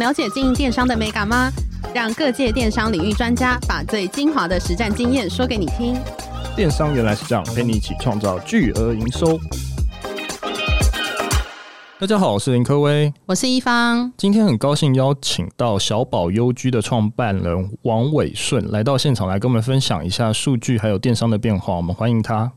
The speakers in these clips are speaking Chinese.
了解经营电商的美感吗？让各界电商领域专家把最精华的实战经验说给你听。电商原来是这样，陪你一起创造巨额营收。大家好，我是林科威，我是一方。今天很高兴邀请到小宝优居的创办人王伟顺来到现场，来跟我们分享一下数据还有电商的变化。我们欢迎他。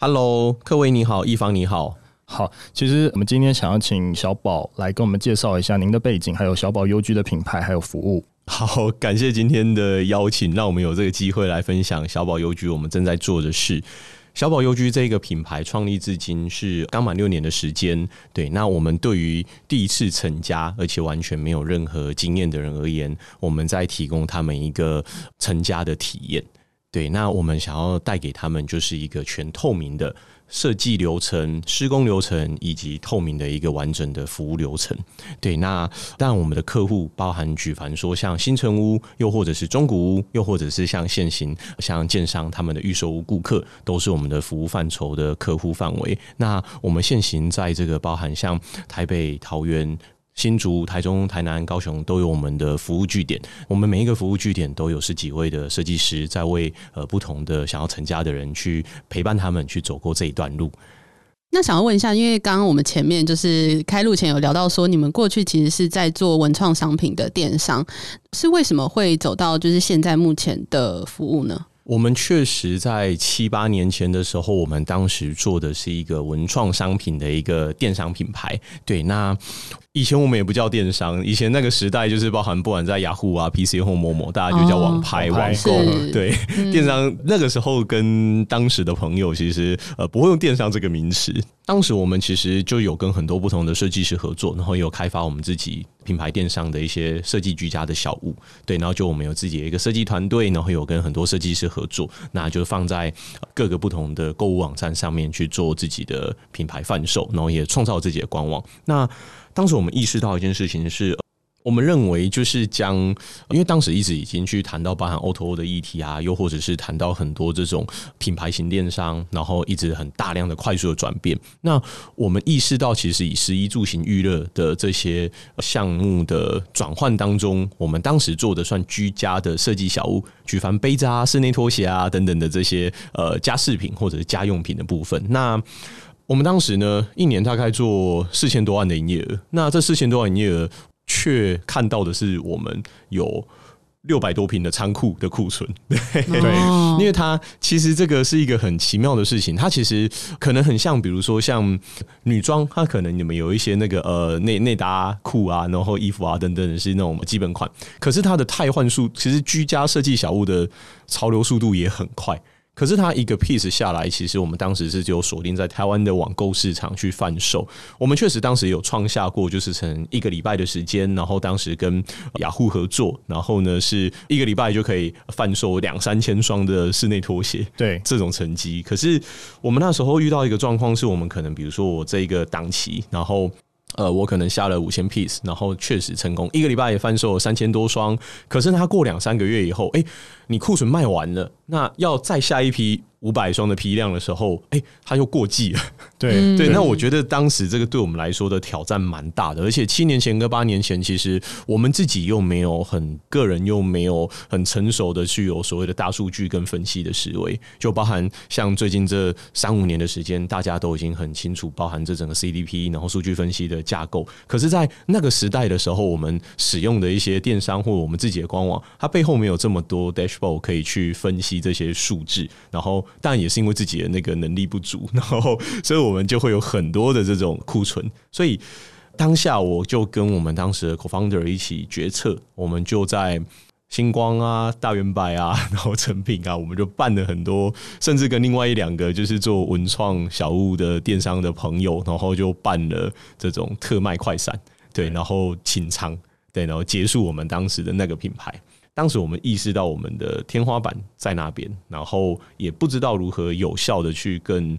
Hello，科威你好，一方你好。好，其实我们今天想要请小宝来跟我们介绍一下您的背景，还有小宝优居的品牌还有服务。好，感谢今天的邀请，让我们有这个机会来分享小宝优居我们正在做的事。小宝优居这个品牌创立至今是刚满六年的时间。对，那我们对于第一次成家而且完全没有任何经验的人而言，我们在提供他们一个成家的体验。对，那我们想要带给他们就是一个全透明的。设计流程、施工流程以及透明的一个完整的服务流程。对，那但我们的客户包含举凡说像新城屋，又或者是中古屋，又或者是像现行像建商他们的预售屋顾客，都是我们的服务范畴的客户范围。那我们现行在这个包含像台北、桃园。新竹、台中、台南、高雄都有我们的服务据点。我们每一个服务据点都有十几位的设计师，在为呃不同的想要成家的人去陪伴他们去走过这一段路。那想要问一下，因为刚刚我们前面就是开路前有聊到说，你们过去其实是在做文创商品的电商，是为什么会走到就是现在目前的服务呢？我们确实在七八年前的时候，我们当时做的是一个文创商品的一个电商品牌。对，那。以前我们也不叫电商，以前那个时代就是包含不管在雅虎啊、PC 或某某，大家就叫网拍、哦、网购。对，嗯、电商那个时候跟当时的朋友其实呃不会用电商这个名词。当时我们其实就有跟很多不同的设计师合作，然后有开发我们自己品牌电商的一些设计居家的小物。对，然后就我们有自己的一个设计团队，然后有跟很多设计师合作，那就放在各个不同的购物网站上面去做自己的品牌贩售，然后也创造自己的官网。那当时我们意识到一件事情是，我们认为就是将，因为当时一直已经去谈到包含 O2O 的议题啊，又或者是谈到很多这种品牌型电商，然后一直很大量的快速的转变。那我们意识到，其实以食衣住行娱乐的这些项目的转换当中，我们当时做的算居家的设计小屋，举凡杯子啊、室内拖鞋啊等等的这些呃家饰品或者是家用品的部分，那。我们当时呢，一年大概做四千多万的营业额。那这四千多万营业额，却看到的是我们有六百多平的仓库的库存。对，对，因为它其实这个是一个很奇妙的事情。它其实可能很像，比如说像女装，它可能你们有一些那个呃内内搭裤啊，然后衣服啊等等的是那种基本款。可是它的汰换速，其实居家设计小物的潮流速度也很快。可是它一个 piece 下来，其实我们当时是只有锁定在台湾的网购市场去贩售。我们确实当时有创下过，就是成一个礼拜的时间，然后当时跟雅虎合作，然后呢是一个礼拜就可以贩售两三千双的室内拖鞋，对这种成绩。可是我们那时候遇到一个状况，是我们可能比如说我这一个档期，然后。呃，我可能下了五千 piece，然后确实成功，一个礼拜也贩售三千多双。可是他过两三个月以后，哎，你库存卖完了，那要再下一批。五百双的批量的时候，哎、欸，它又过季了。对、嗯、对，那我觉得当时这个对我们来说的挑战蛮大的，而且七年前跟八年前，其实我们自己又没有很个人又没有很成熟的去有所谓的大数据跟分析的思维，就包含像最近这三五年的时间，大家都已经很清楚，包含这整个 CDP，然后数据分析的架构。可是，在那个时代的时候，我们使用的一些电商或我们自己的官网，它背后没有这么多 dashboard 可以去分析这些数字，然后。但也是因为自己的那个能力不足，然后所以我们就会有很多的这种库存。所以当下我就跟我们当时的 co-founder 一起决策，我们就在。星光啊，大圆百啊，然后成品啊，我们就办了很多，甚至跟另外一两个就是做文创小物的电商的朋友，然后就办了这种特卖快闪，对，然后清仓，对，然后结束我们当时的那个品牌。当时我们意识到我们的天花板在那边，然后也不知道如何有效的去更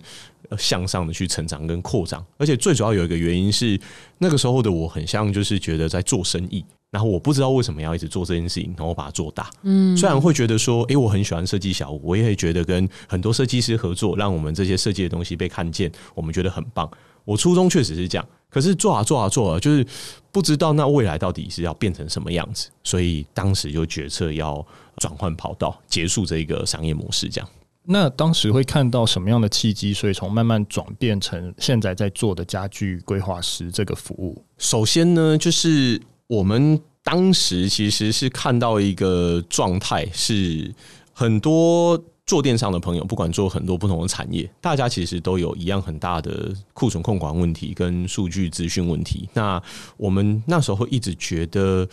向上的去成长跟扩张，而且最主要有一个原因是，那个时候的我很像就是觉得在做生意。然后我不知道为什么要一直做这件事情，然后把它做大。嗯，虽然会觉得说，诶，我很喜欢设计小屋，我也会觉得跟很多设计师合作，让我们这些设计的东西被看见，我们觉得很棒。我初衷确实是这样，可是做啊做啊做啊，就是不知道那未来到底是要变成什么样子，所以当时就决策要转换跑道，结束这一个商业模式。这样，那当时会看到什么样的契机？所以从慢慢转变成现在在做的家具规划师这个服务。首先呢，就是。我们当时其实是看到一个状态，是很多做电商的朋友，不管做很多不同的产业，大家其实都有一样很大的库存控管问题跟数据资讯问题。那我们那时候一直觉得。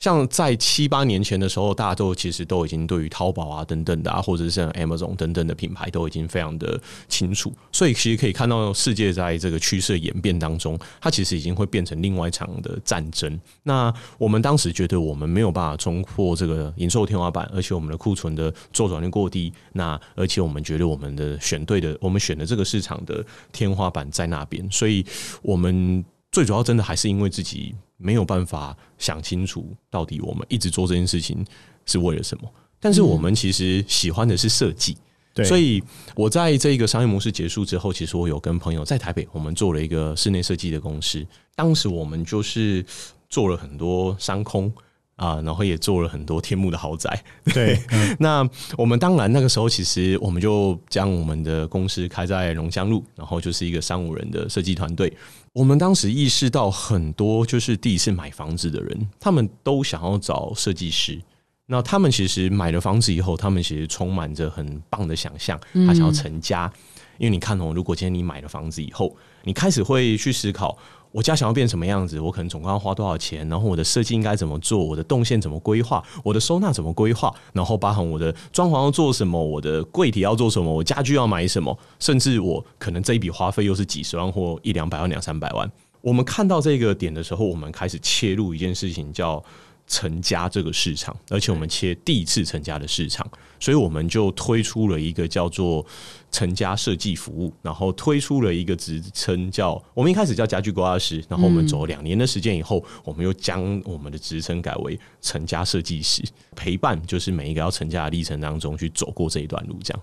像在七八年前的时候，大家都其实都已经对于淘宝啊等等的啊，或者是像 Amazon 等等的品牌都已经非常的清楚，所以其实可以看到世界在这个趋势演变当中，它其实已经会变成另外一场的战争。那我们当时觉得我们没有办法冲破这个营收天花板，而且我们的库存的周转率过低，那而且我们觉得我们的选对的，我们选的这个市场的天花板在那边，所以我们最主要真的还是因为自己。没有办法想清楚到底我们一直做这件事情是为了什么，但是我们其实喜欢的是设计，对，所以我在这个商业模式结束之后，其实我有跟朋友在台北，我们做了一个室内设计的公司，当时我们就是做了很多商空。啊，然后也做了很多天幕的豪宅。对，那我们当然那个时候其实我们就将我们的公司开在龙江路，然后就是一个三五人的设计团队。我们当时意识到很多就是第一次买房子的人，他们都想要找设计师。那他们其实买了房子以后，他们其实充满着很棒的想象，他想要成家。因为你看哦，如果今天你买了房子以后，你开始会去思考。我家想要变什么样子？我可能总共要花多少钱？然后我的设计应该怎么做？我的动线怎么规划？我的收纳怎么规划？然后包含我的装潢要做什么？我的柜体要做什么？我家具要买什么？甚至我可能这一笔花费又是几十万或一两百万、两三百万。我们看到这个点的时候，我们开始切入一件事情，叫。成家这个市场，而且我们切第一次成家的市场，所以我们就推出了一个叫做成家设计服务，然后推出了一个职称叫我们一开始叫家具规划师，然后我们走了两年的时间以后，我们又将我们的职称改为成家设计师，陪伴就是每一个要成家的历程当中去走过这一段路，这样。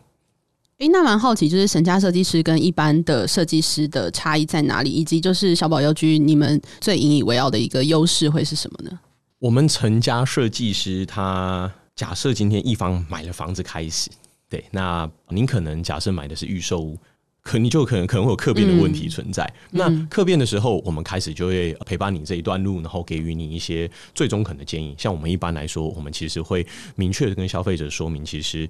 诶、欸，那蛮好奇，就是成家设计师跟一般的设计师的差异在哪里，以及就是小宝优居你们最引以为傲的一个优势会是什么呢？我们成家设计师，他假设今天一方买了房子开始，对，那您可能假设买的是预售屋，可你就可能可能会有客变的问题存在。嗯、那客变的时候，我们开始就会陪伴你这一段路，然后给予你一些最中肯的建议。像我们一般来说，我们其实会明确的跟消费者说明，其实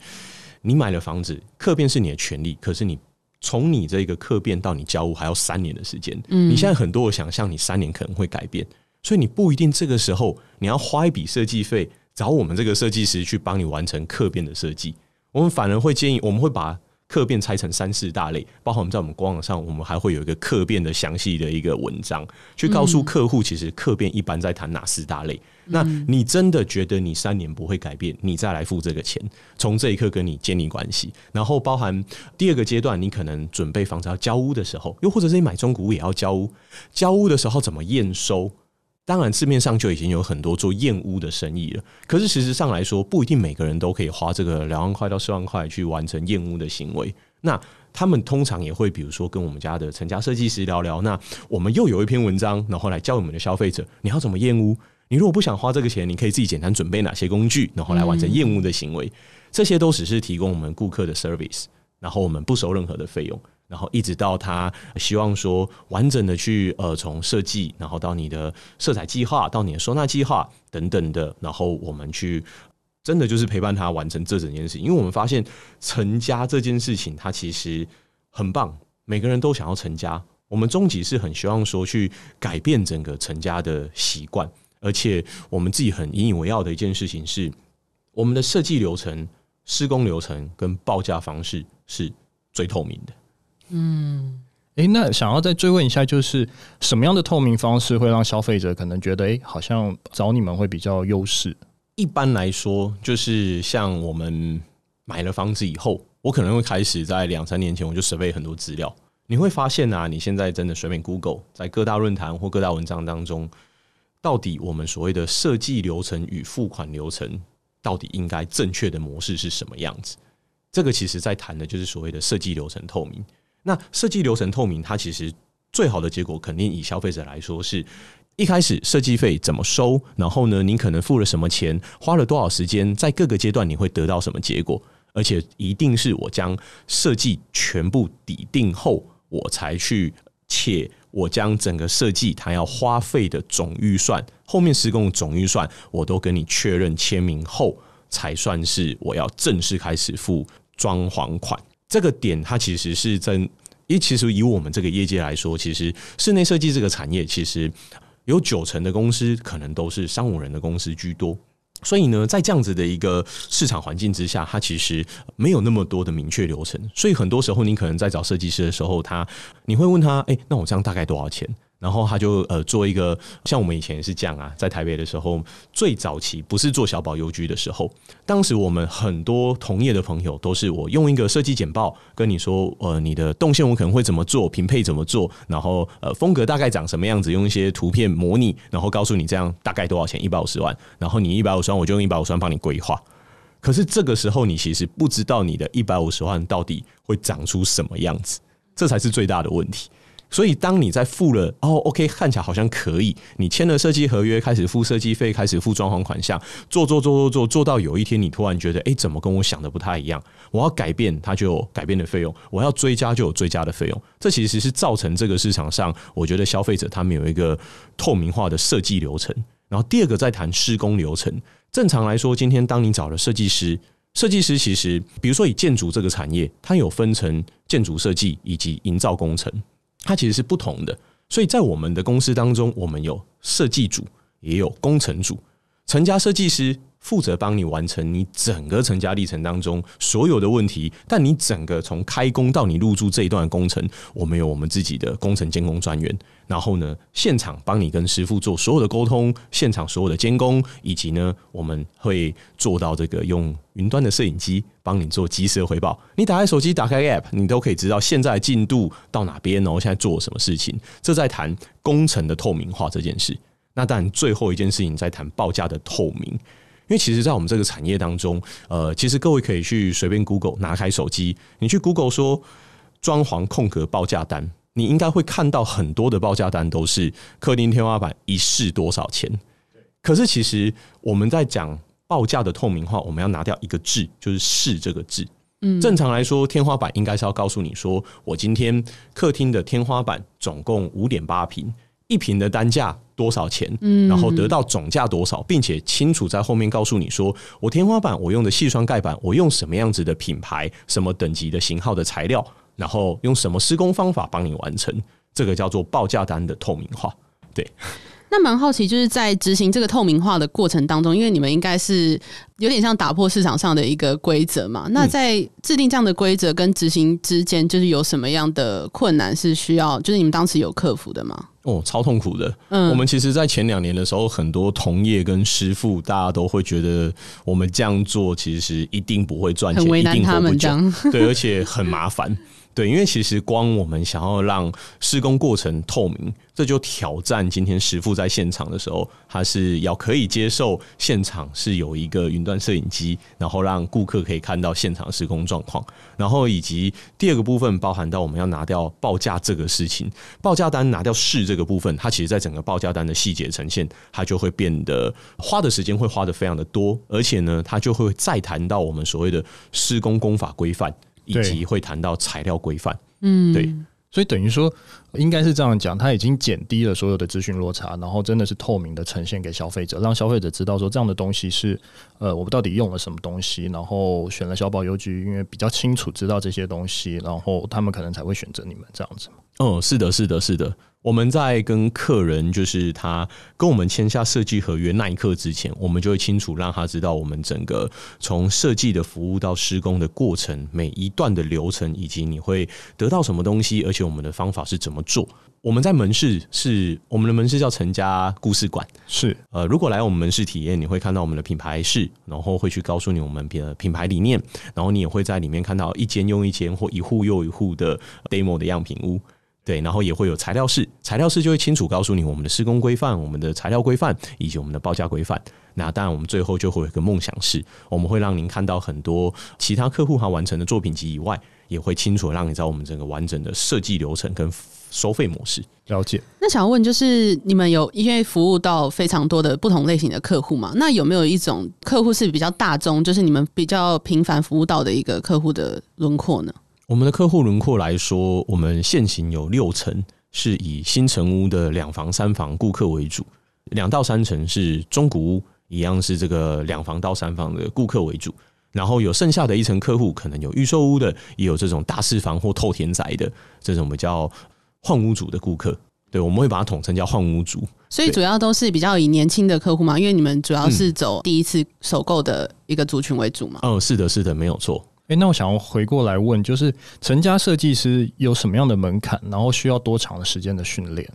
你买了房子，客变是你的权利，可是你从你这个客变到你交屋还要三年的时间。嗯，你现在很多我想象，你三年可能会改变。所以你不一定这个时候你要花一笔设计费找我们这个设计师去帮你完成客变的设计，我们反而会建议，我们会把客变拆成三四大类，包括我们在我们官网上，我们还会有一个客变的详细的一个文章，去告诉客户其实客变一般在谈哪四大类。那你真的觉得你三年不会改变，你再来付这个钱，从这一刻跟你建立关系。然后包含第二个阶段，你可能准备房子要交屋的时候，又或者是你买中古屋也要交屋，交屋的时候怎么验收？当然，市面上就已经有很多做验屋的生意了。可是，事实上来说，不一定每个人都可以花这个两万块到四万块去完成验屋的行为。那他们通常也会，比如说跟我们家的成家设计师聊聊。那我们又有一篇文章，然后来教我们的消费者，你要怎么验屋？你如果不想花这个钱，你可以自己简单准备哪些工具，然后来完成验屋的行为。这些都只是提供我们顾客的 service，然后我们不收任何的费用。然后一直到他希望说完整的去呃从设计，然后到你的色彩计划，到你的收纳计划等等的，然后我们去真的就是陪伴他完成这整件事情。因为我们发现成家这件事情，它其实很棒，每个人都想要成家。我们终极是很希望说去改变整个成家的习惯，而且我们自己很引以为傲的一件事情是，我们的设计流程、施工流程跟报价方式是最透明的。嗯，诶，那想要再追问一下，就是什么样的透明方式会让消费者可能觉得，诶，好像找你们会比较优势？一般来说，就是像我们买了房子以后，我可能会开始在两三年前我就准备很多资料。你会发现啊，你现在真的随便 Google，在各大论坛或各大文章当中，到底我们所谓的设计流程与付款流程，到底应该正确的模式是什么样子？这个其实在谈的就是所谓的设计流程透明。那设计流程透明，它其实最好的结果，肯定以消费者来说，是一开始设计费怎么收，然后呢，你可能付了什么钱，花了多少时间，在各个阶段你会得到什么结果，而且一定是我将设计全部抵定后。我才去，且我将整个设计它要花费的总预算，后面施工总预算，我都跟你确认签名后，才算是我要正式开始付装潢款。这个点它其实是在，因为其实以我们这个业界来说，其实室内设计这个产业，其实有九成的公司可能都是商务人的公司居多。所以呢，在这样子的一个市场环境之下，它其实没有那么多的明确流程。所以很多时候，你可能在找设计师的时候，他你会问他：“诶，那我这样大概多少钱？”然后他就呃做一个，像我们以前是这样啊，在台北的时候，最早期不是做小宝优居的时候，当时我们很多同业的朋友都是我用一个设计简报跟你说，呃，你的动线我可能会怎么做，平配怎么做，然后呃风格大概长什么样子，用一些图片模拟，然后告诉你这样大概多少钱，一百五十万，然后你一百五十万，我就用一百五十万帮你规划。可是这个时候，你其实不知道你的一百五十万到底会长出什么样子，这才是最大的问题。所以，当你在付了哦，OK，看起来好像可以，你签了设计合约，开始付设计费，开始付装潢款项，做做做做做，做到有一天你突然觉得，哎，怎么跟我想的不太一样？我要改变，它就有改变的费用；我要追加，就有追加的费用。这其实是造成这个市场上，我觉得消费者他们有一个透明化的设计流程。然后第二个在谈施工流程。正常来说，今天当你找了设计师，设计师其实，比如说以建筑这个产业，它有分成建筑设计以及营造工程。它其实是不同的，所以在我们的公司当中，我们有设计组，也有工程组。成家设计师负责帮你完成你整个成家历程当中所有的问题，但你整个从开工到你入住这一段工程，我们有我们自己的工程监工专员。然后呢，现场帮你跟师傅做所有的沟通，现场所有的监工，以及呢，我们会做到这个用云端的摄影机帮你做及时的回报。你打开手机，打开 App，你都可以知道现在进度到哪边，然后现在做什么事情。这在谈工程的透明化这件事。那当然，最后一件事情在谈报价的透明，因为其实，在我们这个产业当中，呃，其实各位可以去随便 Google，拿开手机，你去 Google 说装潢空格报价单。你应该会看到很多的报价单都是客厅天花板一室多少钱？可是其实我们在讲报价的透明化，我们要拿掉一个字，就是“室”这个字。嗯，正常来说，天花板应该是要告诉你说，我今天客厅的天花板总共五点八坪，一瓶的单价多少钱？嗯，然后得到总价多少，并且清楚在后面告诉你说，我天花板我用的细酸盖板，我用什么样子的品牌，什么等级的型号的材料。然后用什么施工方法帮你完成？这个叫做报价单的透明化。对，那蛮好奇，就是在执行这个透明化的过程当中，因为你们应该是有点像打破市场上的一个规则嘛。那在制定这样的规则跟执行之间，就是有什么样的困难是需要，就是你们当时有克服的吗？哦，超痛苦的。嗯，我们其实，在前两年的时候，很多同业跟师傅，大家都会觉得我们这样做其实一定不会赚钱，一定活不久。对，而且很麻烦。对，因为其实光我们想要让施工过程透明，这就挑战今天师傅在现场的时候，他是要可以接受现场是有一个云端摄影机，然后让顾客可以看到现场施工状况，然后以及第二个部分包含到我们要拿掉报价这个事情，报价单拿掉试这个部分，它其实在整个报价单的细节呈现，它就会变得花的时间会花的非常的多，而且呢，它就会再谈到我们所谓的施工工法规范。以及会谈到材料规范，嗯，对。所以等于说，应该是这样讲，它已经减低了所有的资讯落差，然后真的是透明的呈现给消费者，让消费者知道说这样的东西是呃，我们到底用了什么东西，然后选了小宝邮局，因为比较清楚知道这些东西，然后他们可能才会选择你们这样子。嗯，是的，是的，是的。我们在跟客人，就是他跟我们签下设计合约那一刻之前，我们就会清楚让他知道我们整个从设计的服务到施工的过程，每一段的流程，以及你会得到什么东西，而且我们的方法是怎么做。我们在门市是我们的门市叫陈家故事馆，是呃，如果来我们门市体验，你会看到我们的品牌室，然后会去告诉你我们品品牌理念，然后你也会在里面看到一间又一间或一户又一户的 demo 的样品屋。对，然后也会有材料室，材料室就会清楚告诉你我们的施工规范、我们的材料规范以及我们的报价规范。那当然，我们最后就会有一个梦想室，我们会让您看到很多其他客户他完成的作品集以外，也会清楚让你知道我们整个完整的设计流程跟收费模式。了解。那想要问就是，你们有因为服务到非常多的不同类型的客户嘛？那有没有一种客户是比较大众，就是你们比较频繁服务到的一个客户的轮廓呢？我们的客户轮廓来说，我们现行有六成是以新城屋的两房、三房顾客为主，两到三成是中古屋，一样是这个两房到三房的顾客为主。然后有剩下的一层客户，可能有预售屋的，也有这种大四房或透天宅的这种比较换屋主的顾客。对，我们会把它统称叫换屋主。所以主要都是比较以年轻的客户嘛，因为你们主要是走第一次首购的一个族群为主嘛。嗯，是的，是的，没有错。哎，那我想要回过来问，就是成家设计师有什么样的门槛，然后需要多长的时间的训练？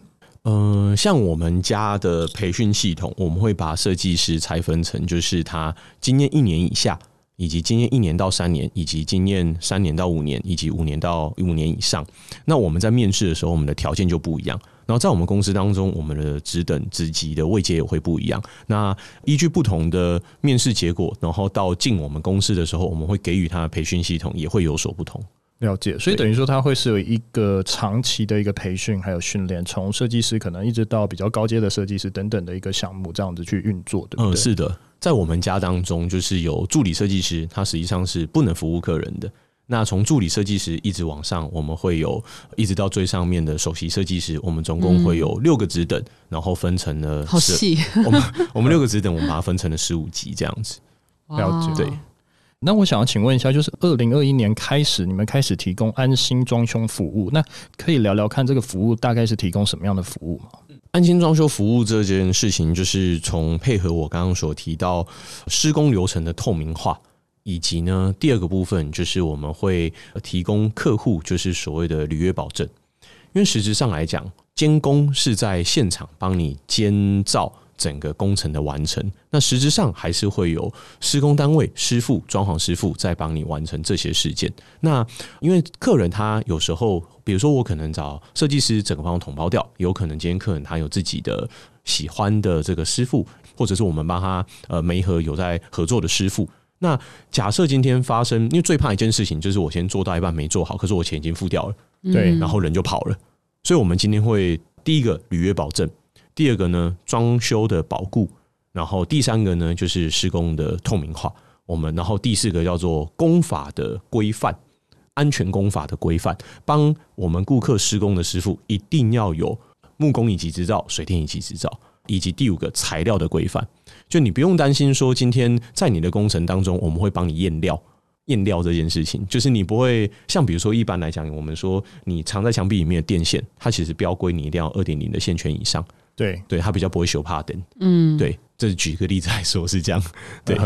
嗯、呃，像我们家的培训系统，我们会把设计师拆分成，就是他经验一年以下，以及经验一年到三年，以及经验三年到五年，以及五年到五年以上。那我们在面试的时候，我们的条件就不一样。然后在我们公司当中，我们的职等职级的位阶也会不一样。那依据不同的面试结果，然后到进我们公司的时候，我们会给予他的培训系统也会有所不同。了解，所以等于说他会是有一个长期的一个培训还有训练，从设计师可能一直到比较高阶的设计师等等的一个项目这样子去运作的。嗯，是的，在我们家当中，就是有助理设计师，他实际上是不能服务客人的。那从助理设计师一直往上，我们会有一直到最上面的首席设计师，我们总共会有六个职等，然后分成了 好细。我们 我们六个职等，我们把它分成了十五级这样子。了解。对。那我想要请问一下，就是二零二一年开始，你们开始提供安心装修服务，那可以聊聊看这个服务大概是提供什么样的服务吗？安心装修服务这件事情，就是从配合我刚刚所提到施工流程的透明化。以及呢，第二个部分就是我们会提供客户就是所谓的履约保证，因为实质上来讲，监工是在现场帮你监造整个工程的完成，那实质上还是会有施工单位师傅、装潢师傅在帮你完成这些事件。那因为客人他有时候，比如说我可能找设计师整个帮我统包掉，有可能今天客人他有自己的喜欢的这个师傅，或者是我们帮他呃媒合有在合作的师傅。那假设今天发生，因为最怕一件事情就是我先做到一半没做好，可是我钱已经付掉了，对，然后人就跑了。所以，我们今天会第一个履约保证，第二个呢装修的保固，然后第三个呢就是施工的透明化。我们然后第四个叫做工法的规范，安全工法的规范，帮我们顾客施工的师傅一定要有木工以及执照、水电以及执照，以及第五个材料的规范。就你不用担心说，今天在你的工程当中，我们会帮你验料，验料这件事情，就是你不会像比如说一般来讲，我们说你藏在墙壁里面的电线，它其实标规你一定要二点零的线圈以上，对。对，它比较不会修怕灯，嗯，对，这是举个例子来说是这样，对。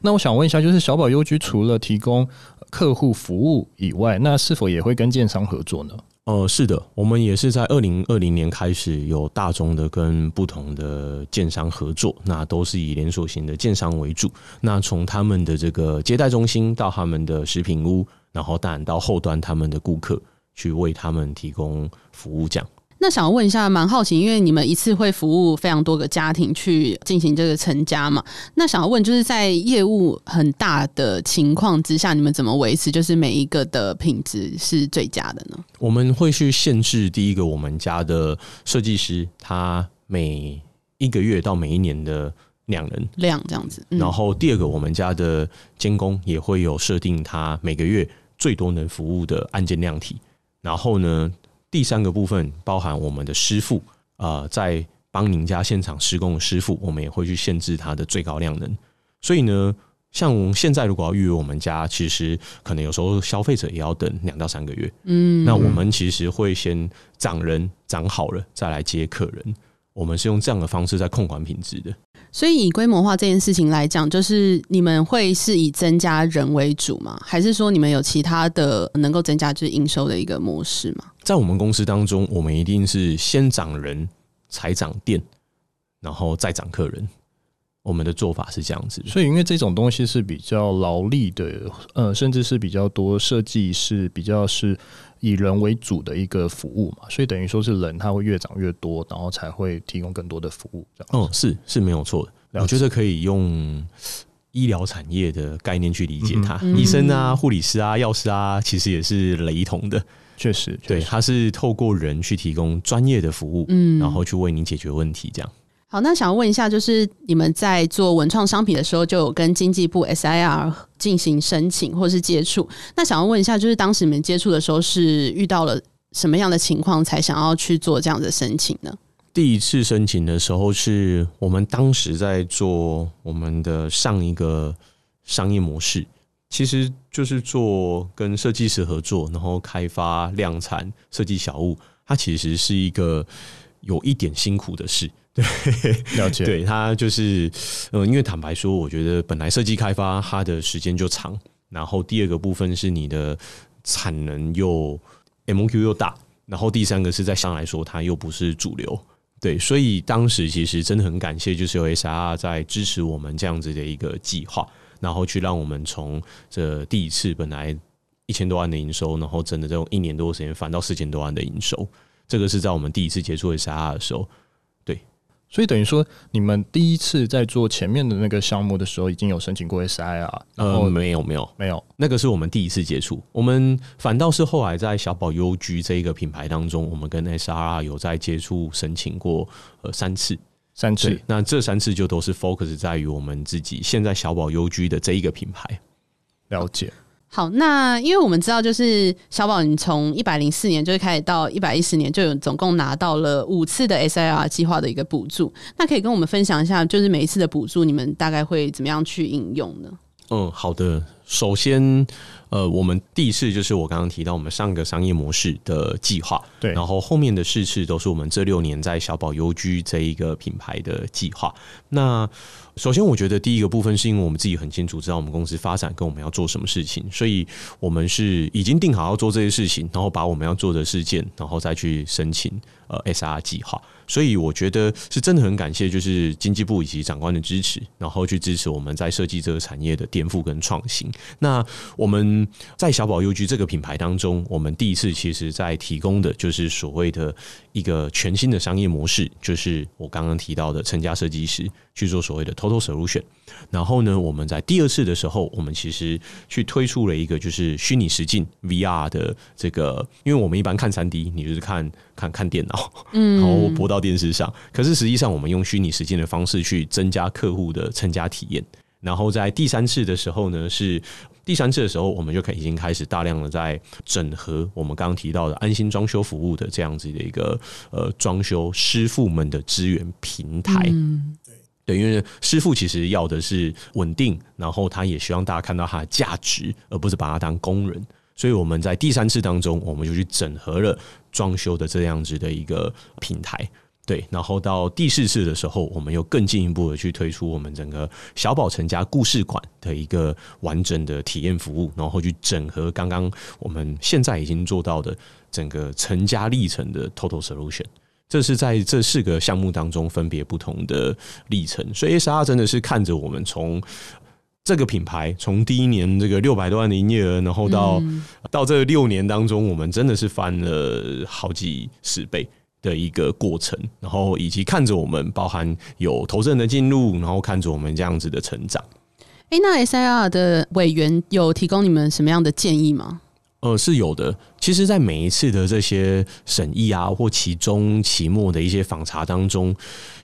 那我想问一下，就是小宝优居除了提供客户服务以外，那是否也会跟建商合作呢？哦，是的，我们也是在二零二零年开始有大众的跟不同的建商合作，那都是以连锁型的建商为主。那从他们的这个接待中心到他们的食品屋，然后当然到后端他们的顾客，去为他们提供服务这样。那想问一下，蛮好奇，因为你们一次会服务非常多个家庭去进行这个成家嘛？那想要问，就是在业务很大的情况之下，你们怎么维持就是每一个的品质是最佳的呢？我们会去限制第一个，我们家的设计师他每一个月到每一年的两人量这样子。嗯、然后第二个，我们家的监工也会有设定他每个月最多能服务的案件量体。然后呢，第三个部分包含我们的师傅，呃，在帮您家现场施工的师傅，我们也会去限制它的最高量能。所以呢，像现在如果要预约我们家，其实可能有时候消费者也要等两到三个月。嗯，那我们其实会先涨人涨好了再来接客人。我们是用这样的方式在控管品质的。所以以规模化这件事情来讲，就是你们会是以增加人为主吗？还是说你们有其他的能够增加就是营收的一个模式吗？在我们公司当中，我们一定是先涨人才涨店，然后再涨客人。我们的做法是这样子，所以因为这种东西是比较劳力的，呃，甚至是比较多设计是比较是以人为主的一个服务嘛，所以等于说是人他会越长越多，然后才会提供更多的服务。这样，嗯，是是没有错的。我觉得可以用医疗产业的概念去理解它，嗯、医生啊、护理师啊、药师啊，其实也是雷同的。确实，对，他是透过人去提供专业的服务，嗯，然后去为你解决问题，这样。好，那想要问一下，就是你们在做文创商品的时候，就有跟经济部 SIR 进行申请或是接触。那想要问一下，就是当时你们接触的时候，是遇到了什么样的情况，才想要去做这样的申请呢？第一次申请的时候，是我们当时在做我们的上一个商业模式，其实就是做跟设计师合作，然后开发量产设计小物，它其实是一个有一点辛苦的事。对，了解。对，他就是，嗯，因为坦白说，我觉得本来设计开发它的时间就长，然后第二个部分是你的产能又 MOQ 又大，然后第三个是在上来说它又不是主流，对，所以当时其实真的很感谢，就是有 SIR 在支持我们这样子的一个计划，然后去让我们从这第一次本来一千多万的营收，然后真的这种一年多的时间翻到四千多万的营收，这个是在我们第一次接触 SIR 的时候。所以等于说，你们第一次在做前面的那个项目的时候，已经有申请过 SIR？然后没有，没有，没有，那个是我们第一次接触。我们反倒是后来在小宝 UG 这一个品牌当中，我们跟 SIR 有在接触申请过呃三次，三次。那这三次就都是 focus 在于我们自己现在小宝 UG 的这一个品牌。了解。好，那因为我们知道，就是小宝，你从一百零四年就是开始到一百一十年，就有总共拿到了五次的 SIR 计划的一个补助。那可以跟我们分享一下，就是每一次的补助，你们大概会怎么样去应用呢？嗯，好的。首先，呃，我们第一次就是我刚刚提到我们上个商业模式的计划，对，然后后面的四次都是我们这六年在小宝 UG 这一个品牌的计划。那首先，我觉得第一个部分是因为我们自己很清楚知道我们公司发展跟我们要做什么事情，所以我们是已经定好要做这些事情，然后把我们要做的事件，然后再去申请呃 SIR 计划。所以我觉得是真的很感谢，就是经济部以及长官的支持，然后去支持我们在设计这个产业的颠覆跟创新。那我们在小宝 UG 这个品牌当中，我们第一次其实在提供的就是所谓的一个全新的商业模式，就是我刚刚提到的成家设计师去做所谓的 Total Solution。然后呢，我们在第二次的时候，我们其实去推出了一个就是虚拟实境 VR 的这个，因为我们一般看三 D，你就是看看看电脑，嗯，然后播到电视上。可是实际上，我们用虚拟实境的方式去增加客户的成家体验。然后在第三次的时候呢，是第三次的时候，我们就可以已经开始大量的在整合我们刚刚提到的安心装修服务的这样子的一个呃装修师傅们的资源平台。嗯对，因为师傅其实要的是稳定，然后他也希望大家看到他的价值，而不是把他当工人。所以我们在第三次当中，我们就去整合了装修的这样子的一个平台。对，然后到第四次的时候，我们又更进一步的去推出我们整个小宝成家故事馆的一个完整的体验服务，然后去整合刚刚我们现在已经做到的整个成家历程的 Total Solution。这是在这四个项目当中分别不同的历程，所以 SIR 真的是看着我们从这个品牌从第一年这个六百多万的营业额，然后到、嗯、到这六年当中，我们真的是翻了好几十倍的一个过程，然后以及看着我们包含有投资人的进入，然后看着我们这样子的成长。诶，那 SIR 的委员有提供你们什么样的建议吗？呃，是有的。其实，在每一次的这些审议啊，或期中、期末的一些访查当中，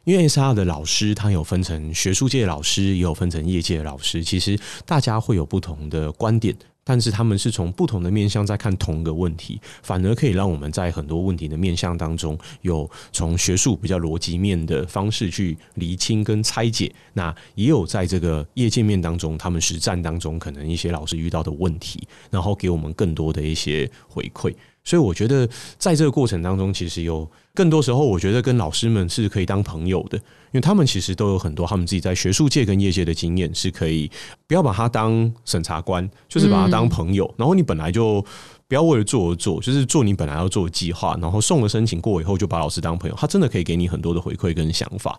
因为 SIR 的老师，他有分成学术界的老师，也有分成业界的老师。其实大家会有不同的观点但是他们是从不同的面向在看同一个问题，反而可以让我们在很多问题的面向当中，有从学术比较逻辑面的方式去厘清跟拆解。那也有在这个业界面当中，他们实战当中可能一些老师遇到的问题，然后给我们更多的一些回馈。所以我觉得，在这个过程当中，其实有更多时候，我觉得跟老师们是可以当朋友的，因为他们其实都有很多他们自己在学术界跟业界的经验，是可以不要把他当审查官，就是把他当朋友。然后你本来就不要为了做而做，就是做你本来要做的计划，然后送了申请过以后，就把老师当朋友，他真的可以给你很多的回馈跟想法。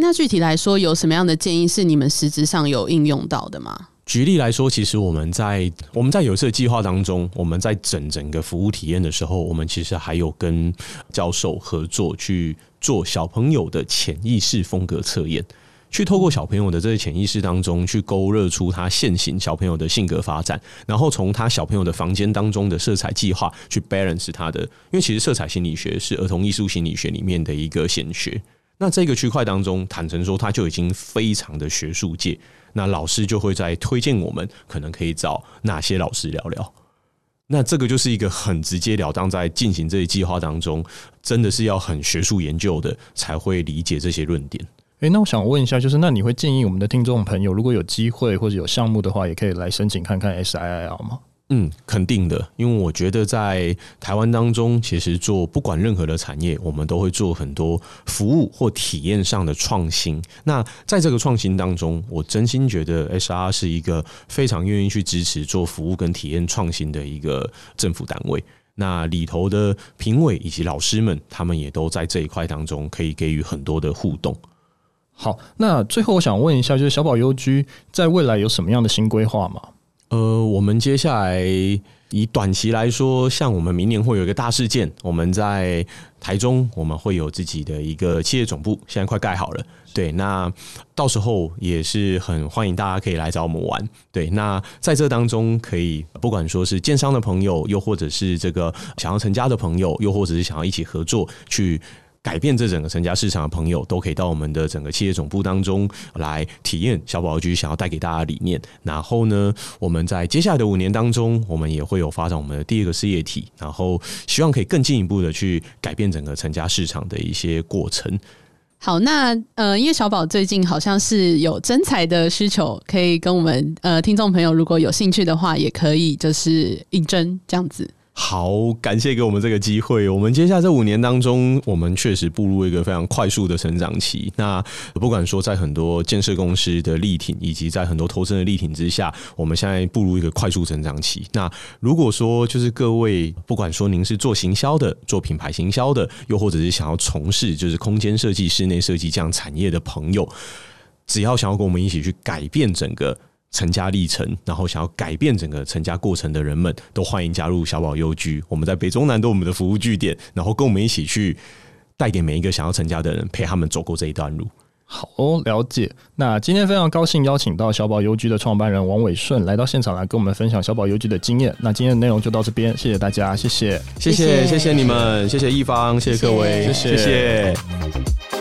那具体来说，有什么样的建议是你们实质上有应用到的吗？举例来说，其实我们在我们在有色计划当中，我们在整整个服务体验的时候，我们其实还有跟教授合作去做小朋友的潜意识风格测验，去透过小朋友的这个潜意识当中，去勾勒出他现行小朋友的性格发展，然后从他小朋友的房间当中的色彩计划去 balance 他的，因为其实色彩心理学是儿童艺术心理学里面的一个显学。那这个区块当中，坦诚说，他就已经非常的学术界。那老师就会在推荐我们，可能可以找哪些老师聊聊。那这个就是一个很直截了当，在进行这一计划当中，真的是要很学术研究的，才会理解这些论点。诶，那我想问一下，就是那你会建议我们的听众朋友，如果有机会或者有项目的话，也可以来申请看看 SIIR 吗？嗯，肯定的，因为我觉得在台湾当中，其实做不管任何的产业，我们都会做很多服务或体验上的创新。那在这个创新当中，我真心觉得 SR 是一个非常愿意去支持做服务跟体验创新的一个政府单位。那里头的评委以及老师们，他们也都在这一块当中可以给予很多的互动。好，那最后我想问一下，就是小宝优居在未来有什么样的新规划吗？呃，我们接下来以短期来说，像我们明年会有一个大事件，我们在台中，我们会有自己的一个企业总部，现在快盖好了。对，那到时候也是很欢迎大家可以来找我们玩。对，那在这当中，可以不管说是建商的朋友，又或者是这个想要成家的朋友，又或者是想要一起合作去。改变这整个成家市场的朋友，都可以到我们的整个企业总部当中来体验小宝居想要带给大家的理念。然后呢，我们在接下来的五年当中，我们也会有发展我们的第二个事业体，然后希望可以更进一步的去改变整个成家市场的一些过程。好，那呃，因为小宝最近好像是有征才的需求，可以跟我们呃听众朋友如果有兴趣的话，也可以就是应征这样子。好，感谢给我们这个机会。我们接下来这五年当中，我们确实步入一个非常快速的成长期。那不管说在很多建设公司的力挺，以及在很多投资的力挺之下，我们现在步入一个快速成长期。那如果说就是各位，不管说您是做行销的、做品牌行销的，又或者是想要从事就是空间设计、室内设计这样产业的朋友，只要想要跟我们一起去改变整个。成家历程，然后想要改变整个成家过程的人们，都欢迎加入小宝优居。我们在北中南都有我们的服务据点，然后跟我们一起去带给每一个想要成家的人，陪他们走过这一段路。好哦，了解。那今天非常高兴邀请到小宝优居的创办人王伟顺来到现场来跟我们分享小宝优居的经验。那今天的内容就到这边，谢谢大家，谢谢，谢谢，谢谢你们，谢谢一方，谢谢各位，谢谢。谢谢。